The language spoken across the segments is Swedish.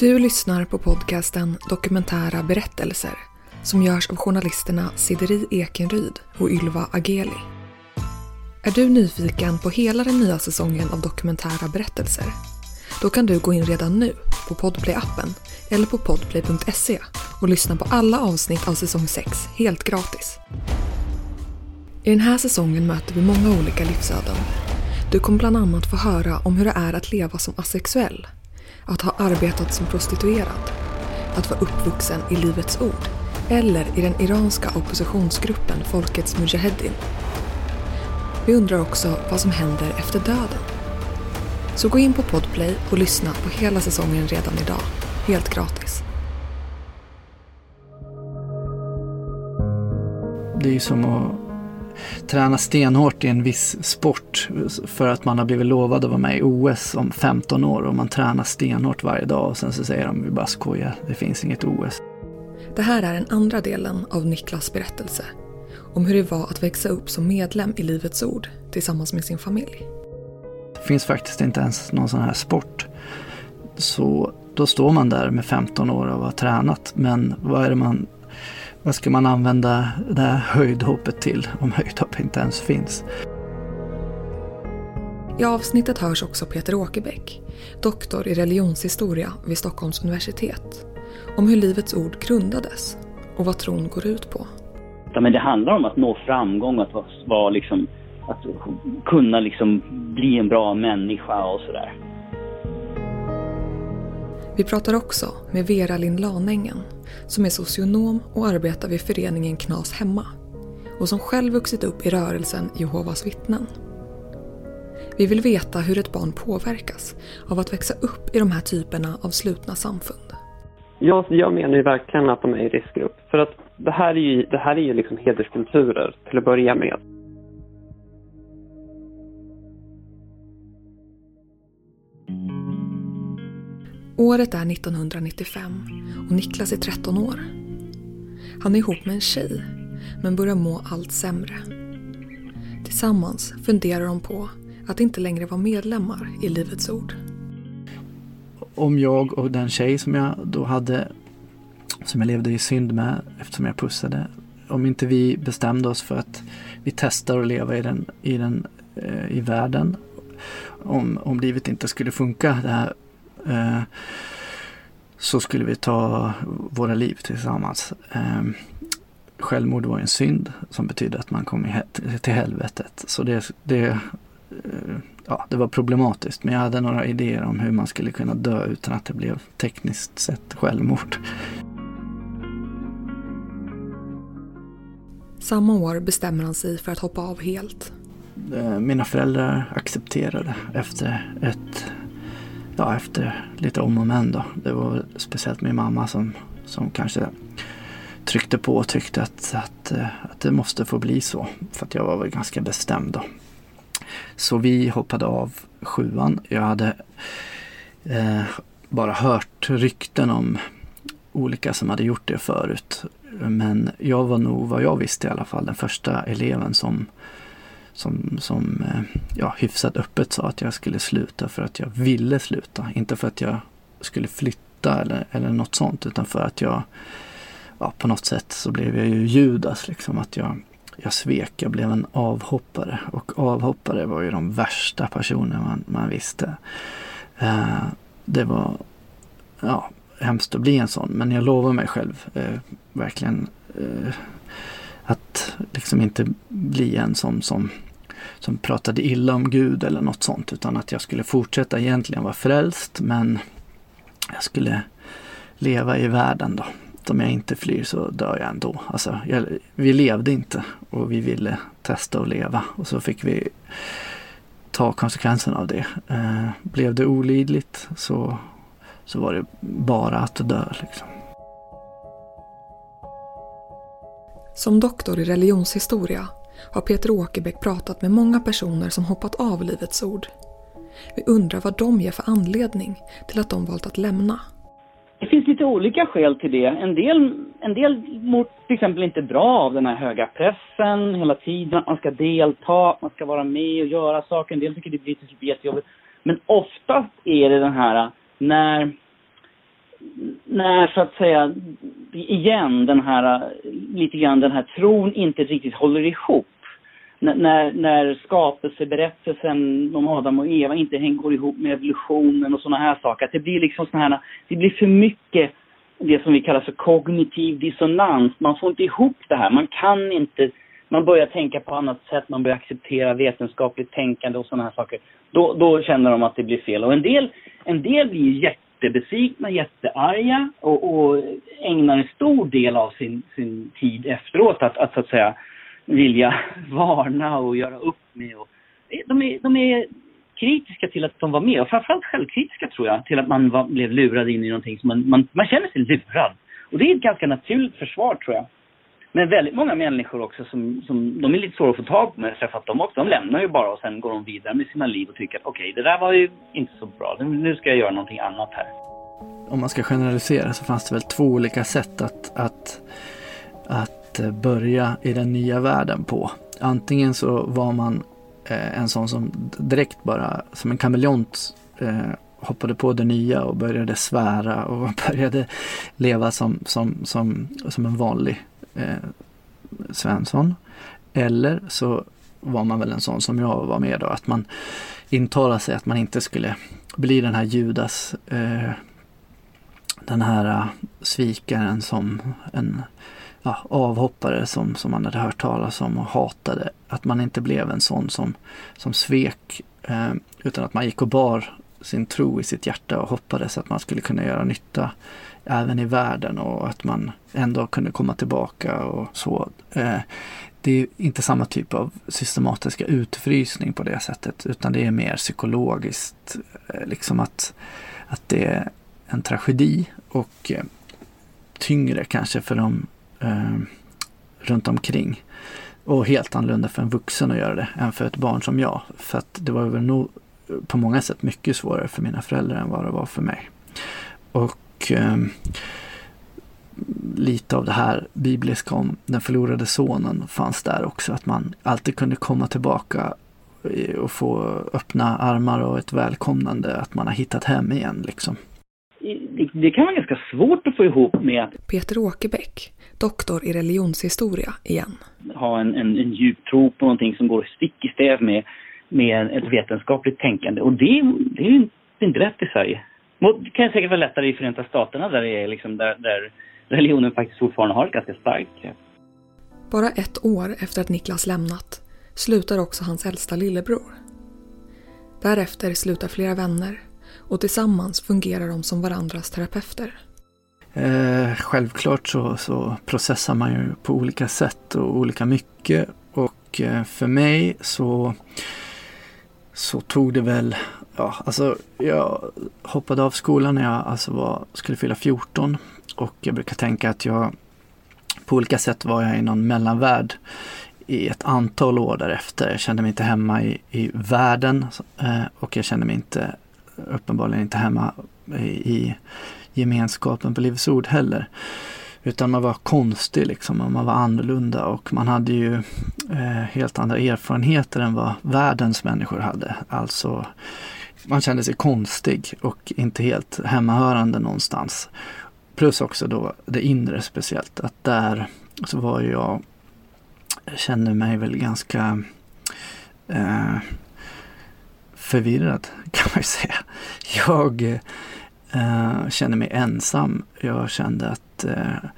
Du lyssnar på podcasten Dokumentära berättelser som görs av journalisterna Sideri Ekenryd och Ylva Ageli. Är du nyfiken på hela den nya säsongen av dokumentära berättelser? Då kan du gå in redan nu på Podplay-appen eller på podplay.se och lyssna på alla avsnitt av säsong 6 helt gratis. I den här säsongen möter vi många olika livsöden. Du kommer bland annat få höra om hur det är att leva som asexuell, att ha arbetat som prostituerad, att vara uppvuxen i Livets Ord eller i den iranska oppositionsgruppen Folkets Mujaheddin. Vi undrar också vad som händer efter döden. Så gå in på Podplay och lyssna på hela säsongen redan idag, helt gratis. Det är som att träna stenhårt i en viss sport för att man har blivit lovad att vara med i OS om 15 år och man tränar stenhårt varje dag och sen så säger de vi bara skojar, det finns inget OS. Det här är den andra delen av Niklas berättelse. Om hur det var att växa upp som medlem i Livets Ord tillsammans med sin familj. Det finns faktiskt inte ens någon sån här sport. Så då står man där med 15 år och har tränat. Men vad är det man vad ska man använda det här höjdhoppet till om höjdhopp inte ens finns? I avsnittet hörs också Peter Åkerbäck, doktor i religionshistoria vid Stockholms universitet, om hur Livets Ord grundades och vad tron går ut på. Ja, men det handlar om att nå framgång, att, vara liksom, att kunna liksom bli en bra människa och sådär. Vi pratar också med Vera Lind Lanängen som är socionom och arbetar vid föreningen Knas Hemma och som själv vuxit upp i rörelsen Jehovas vittnen. Vi vill veta hur ett barn påverkas av att växa upp i de här typerna av slutna samfund. Jag, jag menar ju verkligen att de är i riskgrupp. För att det här är ju, det här är ju liksom hederskulturer till att börja med. Året är 1995 och Niklas är 13 år. Han är ihop med en tjej, men börjar må allt sämre. Tillsammans funderar de på att inte längre vara medlemmar i Livets Ord. Om jag och den tjej som jag då hade, som jag levde i synd med eftersom jag pussade, om inte vi bestämde oss för att vi testar att leva i den, i den eh, i världen. Om, om livet inte skulle funka, det här eh, så skulle vi ta våra liv tillsammans. Eh, självmord var en synd som betyder att man kom till helvetet. Så det, det, eh, ja, det var problematiskt. Men jag hade några idéer om hur man skulle kunna dö utan att det blev tekniskt sett självmord. Samma år bestämmer han sig för att hoppa av helt. Mina föräldrar accepterade efter ett ja, efter lite om och men då. Det var speciellt min mamma som, som kanske tryckte på och tyckte att, att, eh, att det måste få bli så. För att jag var väl ganska bestämd då. Så vi hoppade av sjuan. Jag hade eh, bara hört rykten om olika som hade gjort det förut. Men jag var nog, vad jag visste i alla fall, den första eleven som som, som eh, ja, hyfsat öppet sa att jag skulle sluta för att jag ville sluta. Inte för att jag skulle flytta eller, eller något sånt utan för att jag ja, på något sätt så blev jag ju Judas liksom att jag, jag svek, jag blev en avhoppare och avhoppare var ju de värsta personer man, man visste. Eh, det var ja, hemskt att bli en sån men jag lovar mig själv eh, verkligen eh, att liksom inte bli en som, som, som pratade illa om Gud eller något sånt utan att jag skulle fortsätta egentligen vara frälst men jag skulle leva i världen då. Om jag inte flyr så dör jag ändå. Alltså, jag, vi levde inte och vi ville testa att leva och så fick vi ta konsekvenserna av det. Eh, blev det olidligt så, så var det bara att dö. Liksom. Som doktor i religionshistoria har Peter Åkerbäck pratat med många personer som hoppat av Livets Ord. Vi undrar vad de ger för anledning till att de valt att lämna. Det finns lite olika skäl till det. En del, en del mår till exempel inte bra av den här höga pressen hela tiden, att man ska delta, att man ska vara med och göra saker. En del tycker det blir jättejobbigt. Men oftast är det den här när när så att säga, igen den här, lite grann den här tron inte riktigt håller ihop. N när, när skapelseberättelsen om Adam och Eva inte går ihop med evolutionen och sådana här saker. Att det blir liksom sådana här, det blir för mycket det som vi kallar för kognitiv dissonans. Man får inte ihop det här. Man kan inte, man börjar tänka på annat sätt, man börjar acceptera vetenskapligt tänkande och sådana här saker. Då, då känner de att det blir fel. Och en del, en del blir jätte jättebesvikna, jättearga och, och ägnar en stor del av sin, sin tid efteråt att, att så att säga vilja varna och göra upp med. Och, de, är, de är kritiska till att de var med och framförallt självkritiska tror jag till att man var, blev lurad in i någonting som man, man, man känner sig lurad. Och det är ett ganska naturligt försvar tror jag. Men väldigt många människor också som, som de är lite svåra att få tag på, men att de också. De lämnar ju bara och sen går de vidare med sina liv och tycker att okej, okay, det där var ju inte så bra. Nu ska jag göra någonting annat här. Om man ska generalisera så fanns det väl två olika sätt att, att, att eh, börja i den nya världen på. Antingen så var man eh, en sån som direkt bara som en kameleont eh, hoppade på det nya och började svära och började leva som, som, som, som en vanlig eh, Svensson. Eller så var man väl en sån som jag var med då, att man intalade sig att man inte skulle bli den här Judas, eh, den här eh, svikaren som en ja, avhoppare som, som man hade hört talas om och hatade. Att man inte blev en sån som, som svek eh, utan att man gick och bar sin tro i sitt hjärta och hoppades att man skulle kunna göra nytta även i världen och att man ändå kunde komma tillbaka och så. Eh, det är inte samma typ av systematiska utfrysning på det sättet utan det är mer psykologiskt. Eh, liksom att, att det är en tragedi och eh, tyngre kanske för de eh, runt omkring. Och helt annorlunda för en vuxen att göra det än för ett barn som jag. För att det var väl nog på många sätt mycket svårare för mina föräldrar än vad det var för mig. Och eh, lite av det här bibliska om den förlorade sonen fanns där också. Att man alltid kunde komma tillbaka och få öppna armar och ett välkomnande. Att man har hittat hem igen liksom. Det, det kan vara ganska svårt att få ihop med att Peter Åkerbäck, doktor i religionshistoria igen. Ha en, en, en djup tro på någonting som går stick i stäv med med ett vetenskapligt tänkande. Och det, det är ju inte rätt i Sverige. Det kan säkert vara lättare i Förenta Staterna där, det är liksom där, där religionen faktiskt fortfarande har ett ganska starkt grepp. Bara ett år efter att Niklas lämnat slutar också hans äldsta lillebror. Därefter slutar flera vänner och tillsammans fungerar de som varandras terapeuter. Eh, självklart så, så, processar man ju på olika sätt och olika mycket och eh, för mig så så tog det väl, ja alltså jag hoppade av skolan när jag alltså var, skulle fylla 14 och jag brukar tänka att jag på olika sätt var jag i någon mellanvärld i ett antal år därefter. Jag kände mig inte hemma i, i världen eh, och jag kände mig inte uppenbarligen inte hemma i, i gemenskapen på Livets Ord heller. Utan man var konstig liksom och man var annorlunda och man hade ju eh, helt andra erfarenheter än vad världens människor hade. Alltså man kände sig konstig och inte helt hemmahörande någonstans. Plus också då det inre speciellt, att där så var jag, jag kände mig väl ganska eh, förvirrad kan man ju säga. Jag eh, kände mig ensam. Jag kände att eh,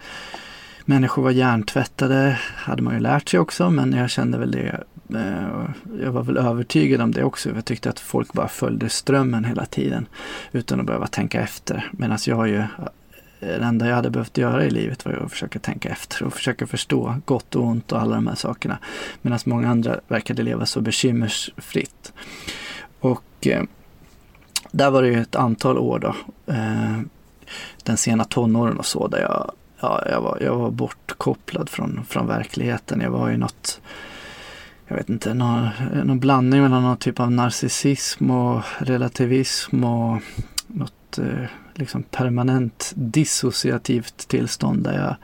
människor var hjärntvättade, hade man ju lärt sig också, men jag kände väl det eh, jag var väl övertygad om det också. Jag tyckte att folk bara följde strömmen hela tiden utan att behöva tänka efter. Medan jag ju, eh, det enda jag hade behövt göra i livet var ju att försöka tänka efter och försöka förstå gott och ont och alla de här sakerna. Medan många andra verkade leva så bekymmersfritt. Och eh, där var det ju ett antal år då. Eh, den sena tonåren och så där jag, ja, jag, var, jag var bortkopplad från, från verkligheten. Jag var ju något, jag vet inte, någon, någon blandning mellan någon typ av narcissism och relativism och något eh, liksom permanent dissociativt tillstånd där jag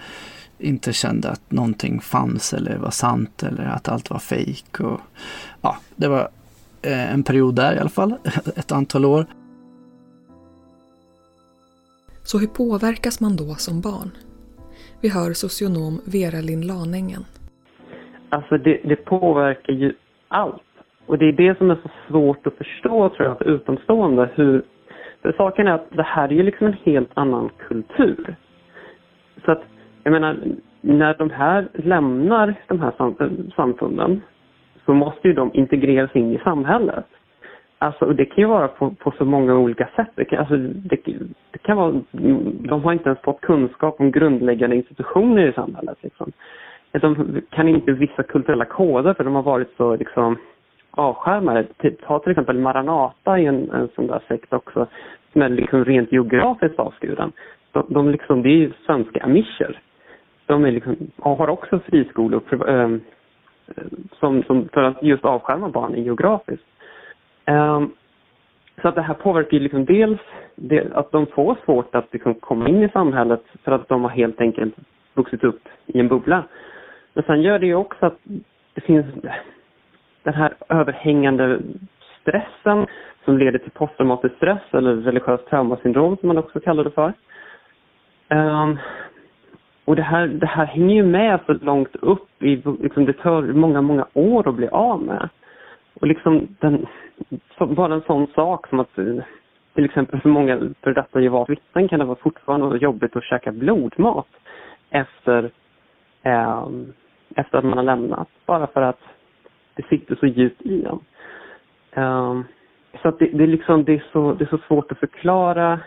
inte kände att någonting fanns eller var sant eller att allt var fejk. Ja, det var eh, en period där i alla fall, ett antal år. Så hur påverkas man då som barn? Vi hör socionom Vera Lind Lanängen. Alltså det, det, påverkar ju allt. Och det är det som är så svårt att förstå tror jag för utomstående. Hur, för saken är att det här är ju liksom en helt annan kultur. Så att, jag menar, när de här lämnar de här samfunden så måste ju de integreras in i samhället. Alltså, det kan ju vara på, på så många olika sätt. Det kan, alltså, det, det, kan vara, de har inte ens fått kunskap om grundläggande institutioner i samhället. Liksom. De kan inte vissa kulturella koder för de har varit så liksom, avskärmade. Typ, ta till exempel Maranata i en, en sån där sekt också, som är liksom rent geografiskt avskuren. De, de liksom, det är ju svenska amischer. De är liksom, har också friskolor äh, som, som, för att just avskärma barnen geografiskt. Um, så att det här påverkar ju liksom dels det, att de får svårt att liksom komma in i samhället för att de har helt enkelt vuxit upp i en bubbla. Men sen gör det ju också att det finns den här överhängande stressen som leder till posttraumatisk stress eller religiöst traumasyndrom som man också kallar det för. Um, och det här, det här hänger ju med så långt upp i, liksom det tar många, många år att bli av med. Och liksom den, bara en sån sak som att eh, till exempel för många för detta Jehovas vittnen kan det vara fortfarande jobbigt att käka blodmat efter, eh, efter att man har lämnat. Bara för att det sitter så djupt i en. Eh, så att det, det, är liksom, det, är så, det är så svårt att förklara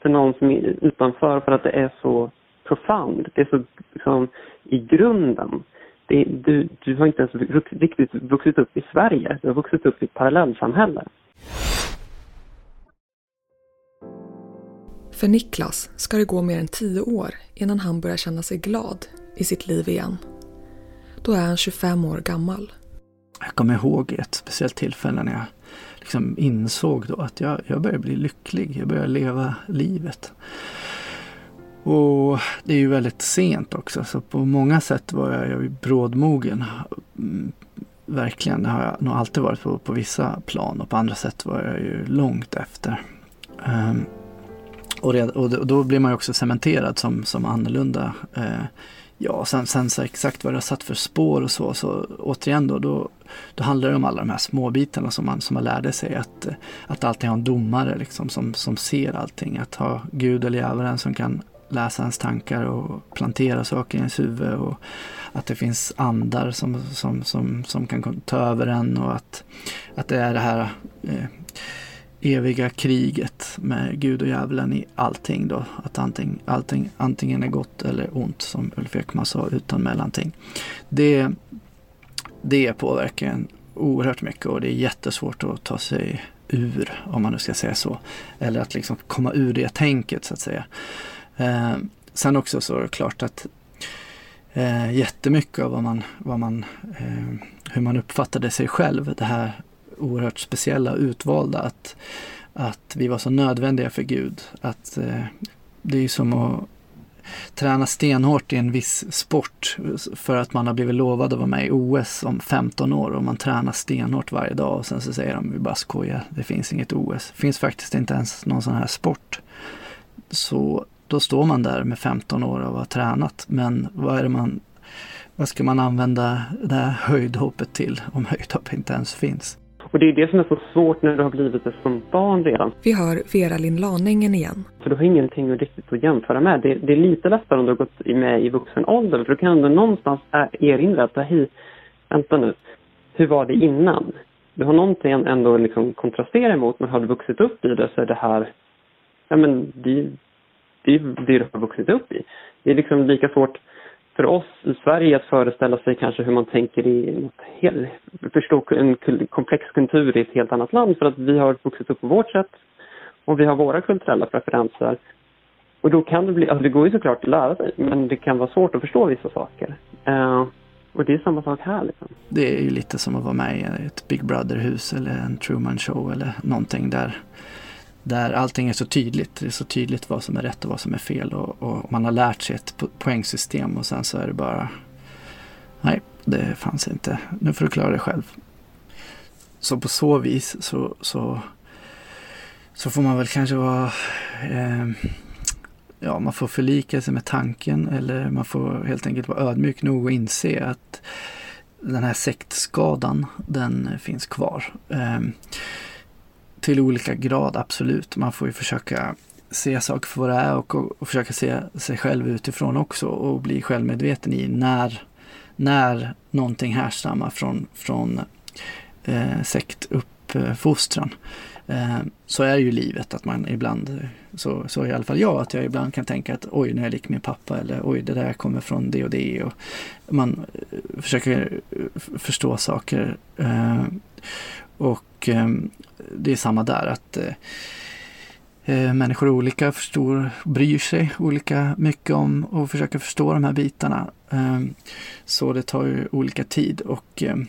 för någon som är utanför för att det är så profound. Det är så liksom, i grunden. Det, du, du har inte ens riktigt vuxit upp i Sverige. Du har vuxit upp i ett parallellsamhälle. För Niklas ska det gå mer än tio år innan han börjar känna sig glad i sitt liv igen. Då är han 25 år gammal. Jag kommer ihåg ett speciellt tillfälle när jag liksom insåg då att jag, jag börjar bli lycklig. Jag börjar leva livet. Och det är ju väldigt sent också så på många sätt var jag, ju brådmogen. Mm, verkligen, det har jag nog alltid varit på, på vissa plan och på andra sätt var jag ju långt efter. Um, och, red, och, då blir man ju också cementerad som, som annorlunda. Uh, ja, sen, sen så exakt vad det har satt för spår och så, så återigen då, då, då handlar det om alla de här småbitarna som man, som man lärde sig. Att, att alltid ha en domare liksom, som, som ser allting. Att ha Gud eller djävulen som kan läsa ens tankar och plantera saker i ens huvud och att det finns andar som, som, som, som kan ta över en och att, att det är det här eh, eviga kriget med Gud och djävulen i allting då. Att allting, allting antingen är gott eller ont som Ulf Ekman sa utan mellanting. Det, det påverkar en oerhört mycket och det är jättesvårt att ta sig ur, om man nu ska säga så. Eller att liksom komma ur det tänket så att säga. Eh, sen också så är det klart att eh, jättemycket av vad man, vad man, eh, hur man uppfattade sig själv, det här oerhört speciella utvalda, att, att vi var så nödvändiga för Gud. Att eh, det är som att träna stenhårt i en viss sport för att man har blivit lovad att vara med i OS om 15 år och man tränar stenhårt varje dag och sen så säger de vi bara skojar, det finns inget OS. Det finns faktiskt inte ens någon sån här sport. Så då står man där med 15 år och har tränat. Men vad är det man, vad ska man använda det här höjdhoppet till om höjdhopp inte ens finns? Och det är det som är så svårt när du har blivit det som barn redan. Vi hör Vera Lind Lanängen igen. För du har ingenting riktigt att jämföra med. Det, det, är lite lättare om du har gått med i vuxen ålder. För du kan ändå någonstans erinra att, hej, vänta nu, hur var det innan? Du har någonting ändå liksom kontrastera emot, men har du vuxit upp i det så är det här, ja men det, det är det du har vuxit upp i. Det är liksom lika svårt för oss i Sverige att föreställa sig kanske hur man tänker i något hel, förstå en komplex kultur i ett helt annat land för att vi har vuxit upp på vårt sätt och vi har våra kulturella preferenser. Och då kan det bli, alltså det går ju såklart att lära sig men det kan vara svårt att förstå vissa saker. Uh, och det är samma sak här liksom. Det är ju lite som att vara med i ett Big Brother-hus eller en Truman Show eller någonting där där allting är så tydligt. Det är så tydligt vad som är rätt och vad som är fel och, och man har lärt sig ett poängsystem och sen så är det bara nej, det fanns inte. Nu får du klara dig själv. Så på så vis så, så, så får man väl kanske vara eh, ja, man får förlika sig med tanken eller man får helt enkelt vara ödmjuk nog och inse att den här sektskadan, den finns kvar. Eh, till olika grad, absolut. Man får ju försöka se saker för vad det är och, och, och, försöka se sig själv utifrån också och bli självmedveten i när, när någonting härstammar från, från eh, sektuppfostran. Eh, så är ju livet att man ibland, så, så i alla fall jag, att jag ibland kan tänka att oj, nu är jag lik min pappa eller oj, det där kommer från det och det. Och man eh, försöker eh, förstå saker. Eh, och eh, det är samma där, att eh, eh, människor är olika, förstår, bryr sig olika mycket om och försöker förstå de här bitarna. Eh, så det tar ju olika tid och ehm,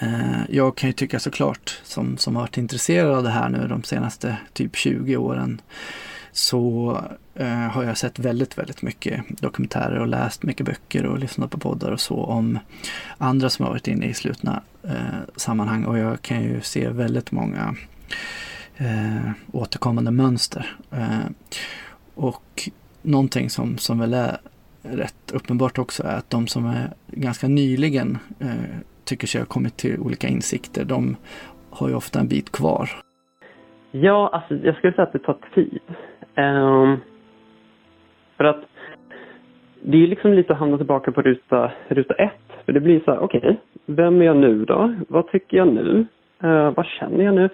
eh, jag kan ju tycka såklart, som, som har varit intresserad av det här nu de senaste typ 20 åren, så eh, har jag sett väldigt, väldigt mycket dokumentärer och läst mycket böcker och lyssnat på poddar och så om andra som har varit inne i slutna eh, sammanhang och jag kan ju se väldigt många eh, återkommande mönster. Eh, och någonting som, som väl är rätt uppenbart också är att de som är ganska nyligen eh, tycker sig ha kommit till olika insikter, de har ju ofta en bit kvar. Ja, alltså jag skulle säga att det tar tid. Um, för att det är liksom lite att hamna tillbaka på ruta, ruta ett. För det blir så här, okej, okay, vem är jag nu då? Vad tycker jag nu? Uh, vad känner jag nu?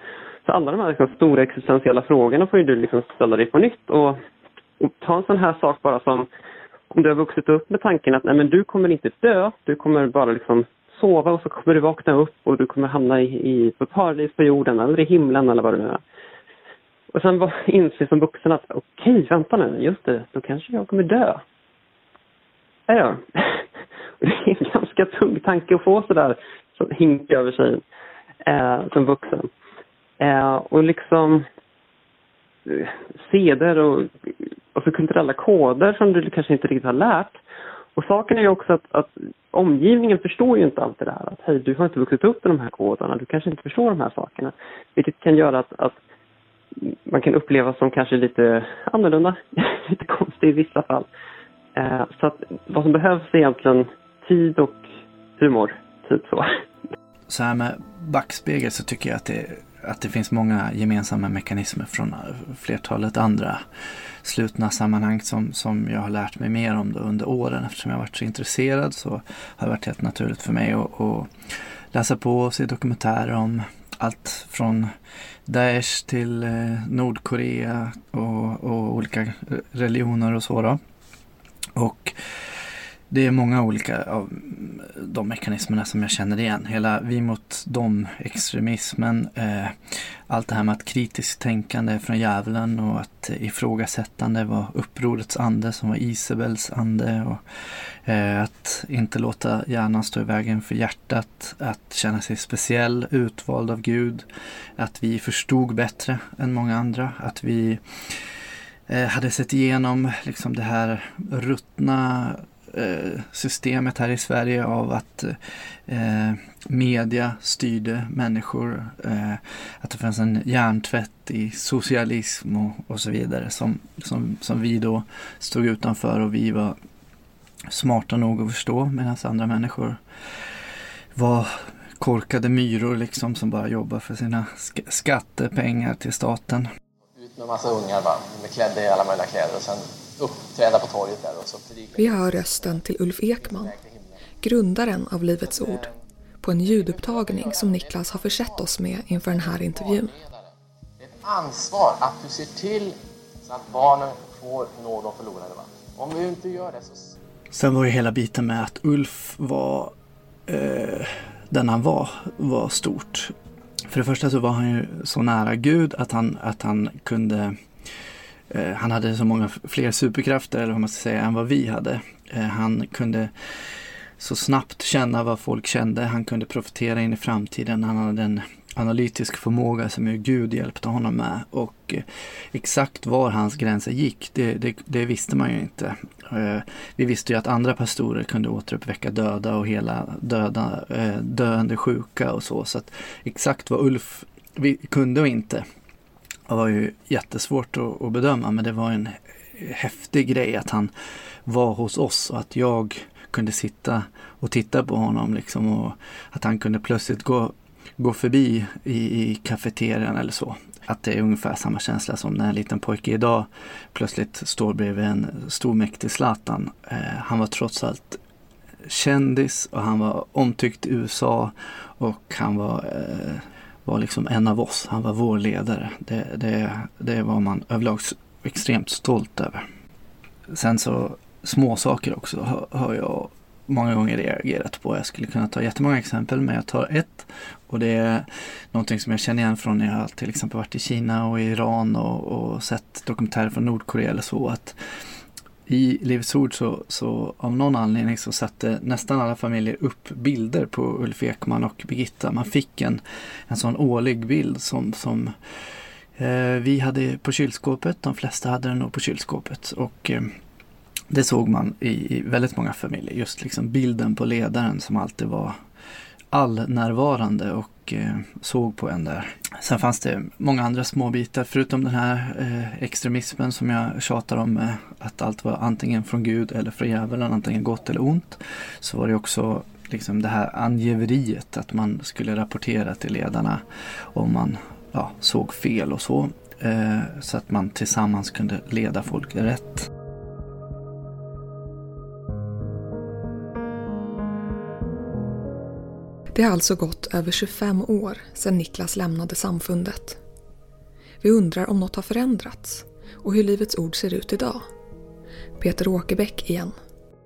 Så alla de här liksom stora existentiella frågorna får ju du liksom ställa dig på nytt och, och ta en sån här sak bara som om du har vuxit upp med tanken att nej men du kommer inte dö, du kommer bara liksom sova och så kommer du vakna upp och du kommer hamna i, i på paradis på jorden eller i himlen eller vad det nu är. Och sen var, inse som vuxen att okej, okay, vänta nu, just det, då kanske jag kommer dö. Ja, det är en ganska tung tanke att få sådär, som hink över sig eh, som vuxen. Eh, och liksom eh, seder och, och så kulturella koder som du kanske inte riktigt har lärt. Och saken är ju också att, att omgivningen förstår ju inte allt det där. Att hej, du har inte vuxit upp med de här koderna, du kanske inte förstår de här sakerna. Vilket kan göra att, att man kan uppleva som kanske lite annorlunda, lite konstig i vissa fall. Eh, så att vad som behövs är egentligen tid och humor, typ så. Så här med backspegel så tycker jag att det, att det finns många gemensamma mekanismer från flertalet andra slutna sammanhang som, som jag har lärt mig mer om under åren. Eftersom jag har varit så intresserad så har det varit helt naturligt för mig att, att läsa på och se dokumentärer om allt från Daesh till eh, Nordkorea och, och, olika religioner och så. Då. Och det är många olika av de mekanismerna som jag känner igen. Hela vi mot dem extremismen, eh, allt det här med att kritiskt tänkande från djävulen och att ifrågasättande var upprorets ande som var Isabels ande. Och, eh, att inte låta hjärnan stå i vägen för hjärtat, att känna sig speciell, utvald av Gud, att vi förstod bättre än många andra, att vi eh, hade sett igenom liksom det här ruttna systemet här i Sverige av att eh, media styrde människor. Eh, att det fanns en hjärntvätt i socialism och, och så vidare som, som, som vi då stod utanför och vi var smarta nog att förstå medan andra människor var korkade myror liksom som bara jobbar för sina sk skattepengar till staten. Ut med massa ungar va, klädda i alla möjliga kläder och sen uppträda på torget där och så Vi hör rösten till Ulf Ekman, grundaren av Livets Ord, på en ljudupptagning som Niklas har försett oss med inför den här intervjun. Det är ett ansvar att du ser till så att barnen får nå de förlorade. Va? Om vi inte gör det så... Sen var ju hela biten med att Ulf var eh, den han var, var stort. För det första så var han ju så nära Gud att han, att han kunde Eh, han hade så många fler superkrafter, eller vad man ska säga, än vad vi hade. Eh, han kunde så snabbt känna vad folk kände. Han kunde profitera in i framtiden. Han hade en analytisk förmåga som ju Gud hjälpte honom med. Och eh, exakt var hans gränser gick, det, det, det, visste man ju inte. Eh, vi visste ju att andra pastorer kunde återuppväcka döda och hela döda, eh, döende sjuka och så. Så att exakt vad Ulf vi kunde och inte det var ju jättesvårt att, att bedöma men det var en häftig grej att han var hos oss och att jag kunde sitta och titta på honom liksom och att han kunde plötsligt gå, gå förbi i, i kafeterian eller så. Att det är ungefär samma känsla som när en liten pojke idag plötsligt står bredvid en stor mäktig Zlatan. Eh, han var trots allt kändis och han var omtyckt i USA och han var, eh, var liksom en av oss. Han var vår ledare. Det, det, det var man överlag extremt stolt över. Sen så små saker också har, har jag många gånger reagerat på. Jag skulle kunna ta jättemånga exempel men jag tar ett. Och det är någonting som jag känner igen från när jag till exempel varit i Kina och Iran och, och sett dokumentärer från Nordkorea eller så. att i Livets Ord så, så av någon anledning så satte nästan alla familjer upp bilder på Ulf Ekman och Birgitta. Man fick en, en sån årlig bild som, som eh, vi hade på kylskåpet. De flesta hade den nog på kylskåpet. Och eh, det såg man i, i, väldigt många familjer. Just liksom bilden på ledaren som alltid var allnärvarande och eh, såg på en där. Sen fanns det många andra små bitar förutom den här eh, extremismen som jag tjatar om eh, att allt var antingen från Gud eller från djävulen, antingen gott eller ont. Så var det också liksom det här angiveriet att man skulle rapportera till ledarna om man ja, såg fel och så. Eh, så att man tillsammans kunde leda folk rätt. Det har alltså gått över 25 år sedan Niklas lämnade samfundet. Vi undrar om något har förändrats och hur Livets Ord ser ut idag. Peter Åkerbäck igen.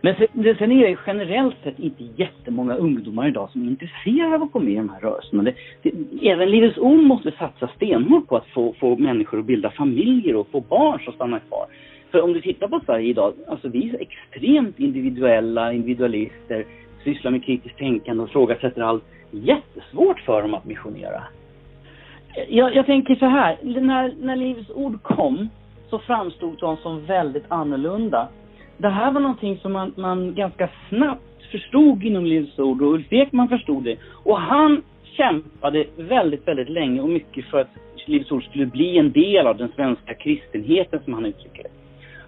Men sen är det generellt sett inte jättemånga ungdomar idag som är intresserade av att gå med i de här rörelserna. Det, det, även Livets Ord måste satsa stenhårt på att få, få människor att bilda familjer och få barn som stannar kvar. För om du tittar på Sverige idag, alltså vi är extremt individuella, individualister sysslar med kritiskt tänkande och ifrågasätter allt. Jättesvårt för dem att missionera. Jag, jag tänker så här, när, när Livets Ord kom så framstod de som väldigt annorlunda. Det här var någonting som man, man ganska snabbt förstod inom Livets Ord och Ulf Ekman förstod det. Och han kämpade väldigt, väldigt länge och mycket för att Livets Ord skulle bli en del av den svenska kristenheten som han uttrycker det.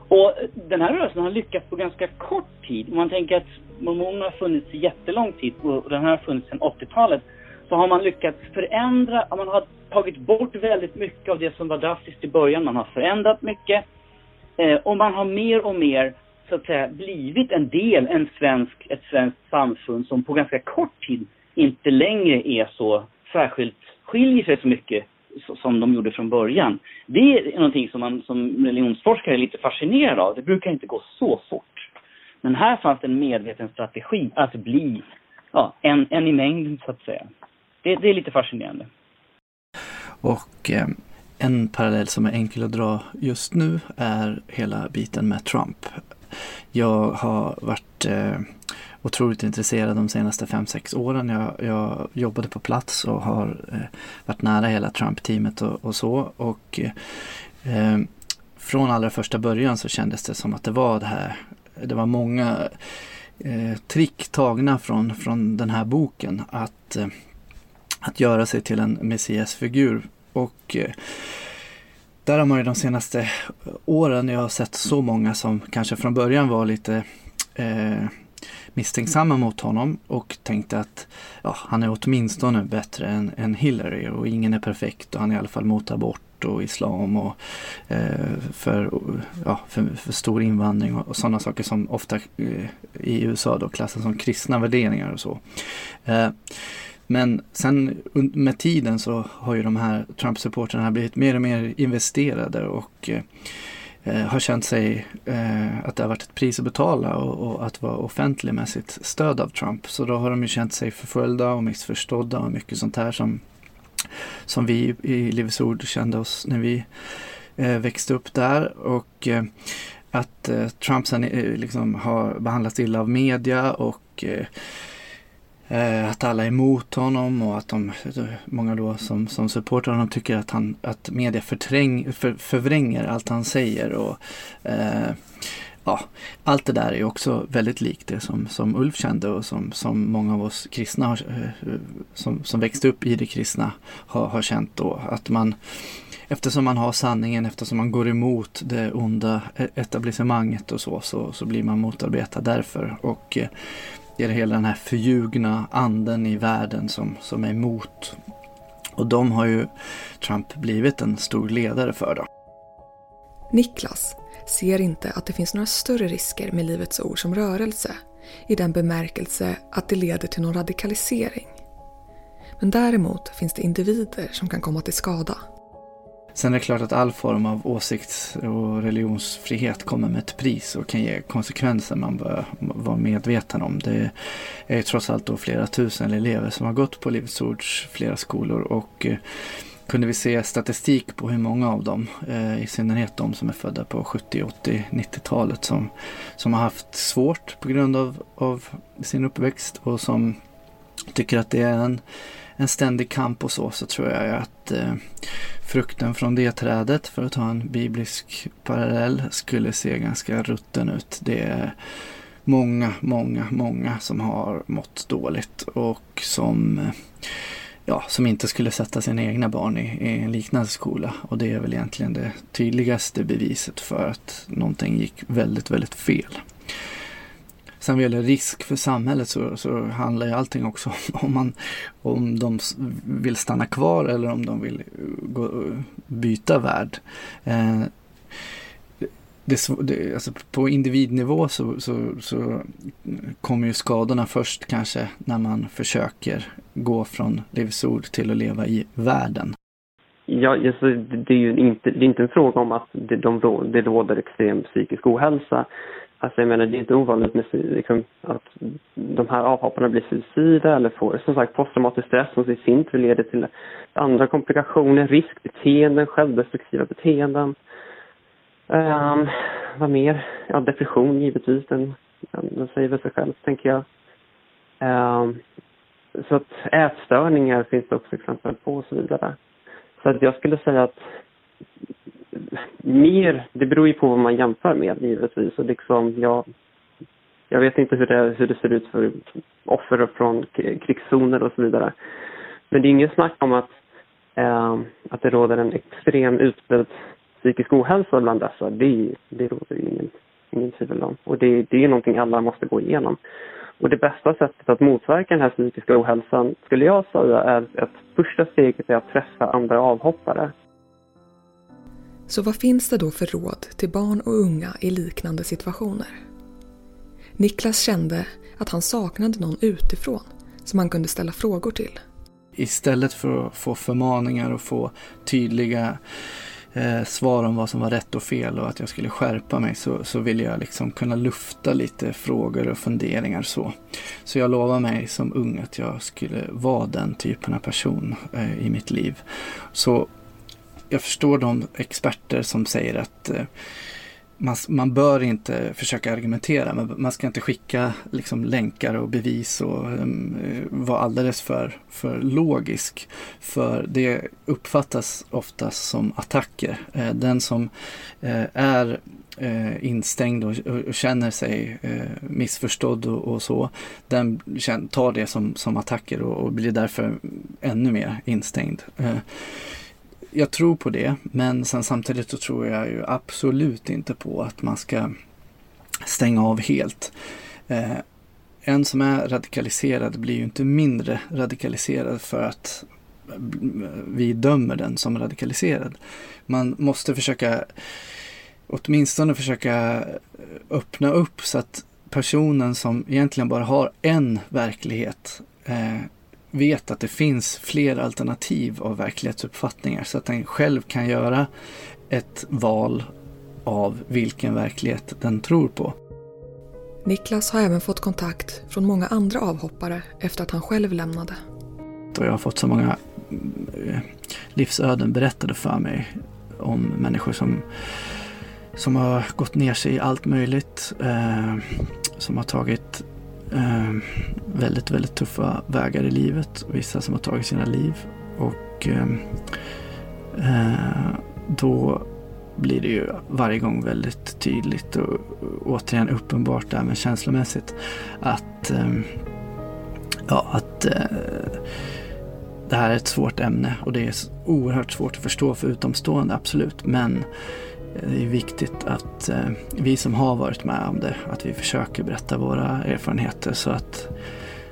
Och den här rörelsen har lyckats på ganska kort tid. Om man tänker att mormonerna har funnits i jättelång tid och den här har funnits sedan 80-talet. Så har man lyckats förändra, man har tagit bort väldigt mycket av det som var drastiskt i början. Man har förändrat mycket. Eh, och man har mer och mer, så att säga, blivit en del, en svensk, ett svenskt samfund som på ganska kort tid inte längre är så särskilt, skiljer sig så mycket som de gjorde från början. Det är någonting som man som religionsforskare är lite fascinerad av. Det brukar inte gå så fort. Men här fanns det en medveten strategi att bli ja, en, en i mängden så att säga. Det, det är lite fascinerande. Och eh, en parallell som är enkel att dra just nu är hela biten med Trump. Jag har varit eh, otroligt intresserad de senaste 5-6 åren. Jag, jag, jobbade på plats och har eh, varit nära hela Trump-teamet och, och, så. Och eh, från allra första början så kändes det som att det var det här, det var många eh, trick tagna från, från den här boken att, eh, att göra sig till en messiasfigur. Och eh, där har man ju de senaste åren, jag har sett så många som kanske från början var lite eh, misstänksamma mot honom och tänkte att ja, han är åtminstone bättre än, än Hillary och ingen är perfekt och han är i alla fall mot abort och islam och eh, för, ja, för, för, stor invandring och, och sådana saker som ofta eh, i USA då klassas som kristna värderingar och så. Eh, men sen med tiden så har ju de här Trump-supporterna blivit mer och mer investerade och eh, Eh, har känt sig eh, att det har varit ett pris att betala och, och, att vara offentlig med sitt stöd av Trump. Så då har de ju känt sig förföljda och missförstådda och mycket sånt här som, som vi i Livets Ord kände oss när vi eh, växte upp där. Och eh, att eh, Trump sen eh, liksom har behandlats illa av media och eh, Eh, att alla är emot honom och att de, många då som, som supportar honom tycker att, han, att media förträng, för, förvränger allt han säger. Och, eh, ja, allt det där är också väldigt likt det som, som Ulf kände och som, som många av oss kristna har, eh, som, som växte upp i det kristna har, har känt då. Att man eftersom man har sanningen, eftersom man går emot det onda e-, etablissemanget och så, så, så blir man motarbetad därför. Och eh, det är hela den här förljugna anden i världen som, som är emot. Och de har ju Trump blivit en stor ledare för. Då. Niklas ser inte att det finns några större risker med Livets Ord som rörelse i den bemärkelse att det leder till någon radikalisering. Men däremot finns det individer som kan komma till skada. Sen är det klart att all form av åsikts och religionsfrihet kommer med ett pris och kan ge konsekvenser man bör vara medveten om. Det är trots allt då flera tusen elever som har gått på Livets Ords flera skolor och eh, kunde vi se statistik på hur många av dem, eh, i synnerhet de som är födda på 70, 80, 90-talet som, som har haft svårt på grund av, av sin uppväxt och som tycker att det är en, en ständig kamp och så, så tror jag att eh, frukten från det trädet, för att ta en biblisk parallell, skulle se ganska rutten ut. Det är många, många, många som har mått dåligt och som eh, ja, som inte skulle sätta sina egna barn i, i, en liknande skola. Och det är väl egentligen det tydligaste beviset för att någonting gick väldigt, väldigt fel. Sen vad gäller risk för samhället så, så handlar ju allting också om, man, om de vill stanna kvar eller om de vill eh, gå, byta värld. Eh, det, det, alltså på individnivå så, så, så kommer ju skadorna först kanske när man försöker gå från livsord till att leva i världen. Ja, alltså, det är ju inte, det är inte en fråga om att det, de, det råder extrem psykisk ohälsa. Alltså jag menar, det är inte ovanligt med, liksom, att de här avhopparna blir suicida eller får som sagt posttraumatisk stress som i sin tur leder till andra komplikationer, riskbeteenden, självdestruktiva beteenden. Um, vad mer? Ja, depression givetvis, den, den säger väl sig själv, tänker jag. Um, så att ätstörningar finns det också exempel på och så vidare. Så att jag skulle säga att mer, det beror ju på vad man jämför med givetvis. Och liksom jag, jag vet inte hur det, hur det ser ut för offer från krigszoner och så vidare. Men det är inget snack om att, eh, att det råder en extrem utbredd psykisk ohälsa bland dessa. Det, det råder ju ingen, ingen tvivel om. Och det, det är någonting alla måste gå igenom. Och det bästa sättet att motverka den här psykiska ohälsan skulle jag säga är att första steget är att träffa andra avhoppare. Så vad finns det då för råd till barn och unga i liknande situationer? Niklas kände att han saknade någon utifrån som han kunde ställa frågor till. Istället för att få förmaningar och få tydliga eh, svar om vad som var rätt och fel och att jag skulle skärpa mig så, så vill jag liksom kunna lufta lite frågor och funderingar så. Så jag lovar mig som ung att jag skulle vara den typen av person eh, i mitt liv. Så jag förstår de experter som säger att eh, man, man bör inte försöka argumentera, men man ska inte skicka liksom, länkar och bevis och um, vara alldeles för, för logisk. För det uppfattas oftast som attacker. Eh, den som eh, är eh, instängd och, och, känner sig eh, missförstådd och, och, så, den tar det som, som attacker och, och blir därför ännu mer instängd. Eh, jag tror på det, men sen samtidigt så tror jag ju absolut inte på att man ska stänga av helt. Eh, en som är radikaliserad blir ju inte mindre radikaliserad för att vi dömer den som radikaliserad. Man måste försöka åtminstone försöka öppna upp så att personen som egentligen bara har en verklighet eh, vet att det finns fler alternativ av verklighetsuppfattningar så att den själv kan göra ett val av vilken verklighet den tror på. Niklas har även fått kontakt från många andra avhoppare efter att han själv lämnade. Och jag har fått så många eh, livsöden berättade för mig om människor som, som har gått ner sig i allt möjligt. Eh, som har tagit eh, väldigt, väldigt tuffa vägar i livet. Vissa som har tagit sina liv. Och ehm, eh, då blir det ju varje gång väldigt tydligt och, återigen uppenbart där men känslomässigt att, eh, ja, att eh, det här är ett svårt ämne och det är oerhört svårt att förstå för utomstående, absolut. Men det är viktigt att eh, vi som har varit med om det, att vi försöker berätta våra erfarenheter så att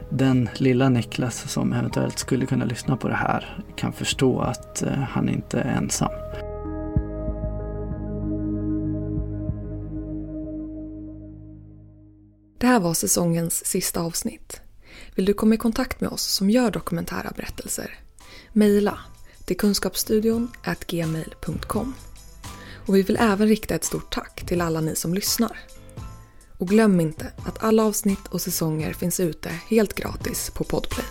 den lilla Niklas som eventuellt skulle kunna lyssna på det här kan förstå att eh, han inte är ensam. Det här var säsongens sista avsnitt. Vill du komma i kontakt med oss som gör dokumentära berättelser? Mejla till kunskapsstudion gmail.com. Och vi vill även rikta ett stort tack till alla ni som lyssnar. Och glöm inte att alla avsnitt och säsonger finns ute helt gratis på Podplay.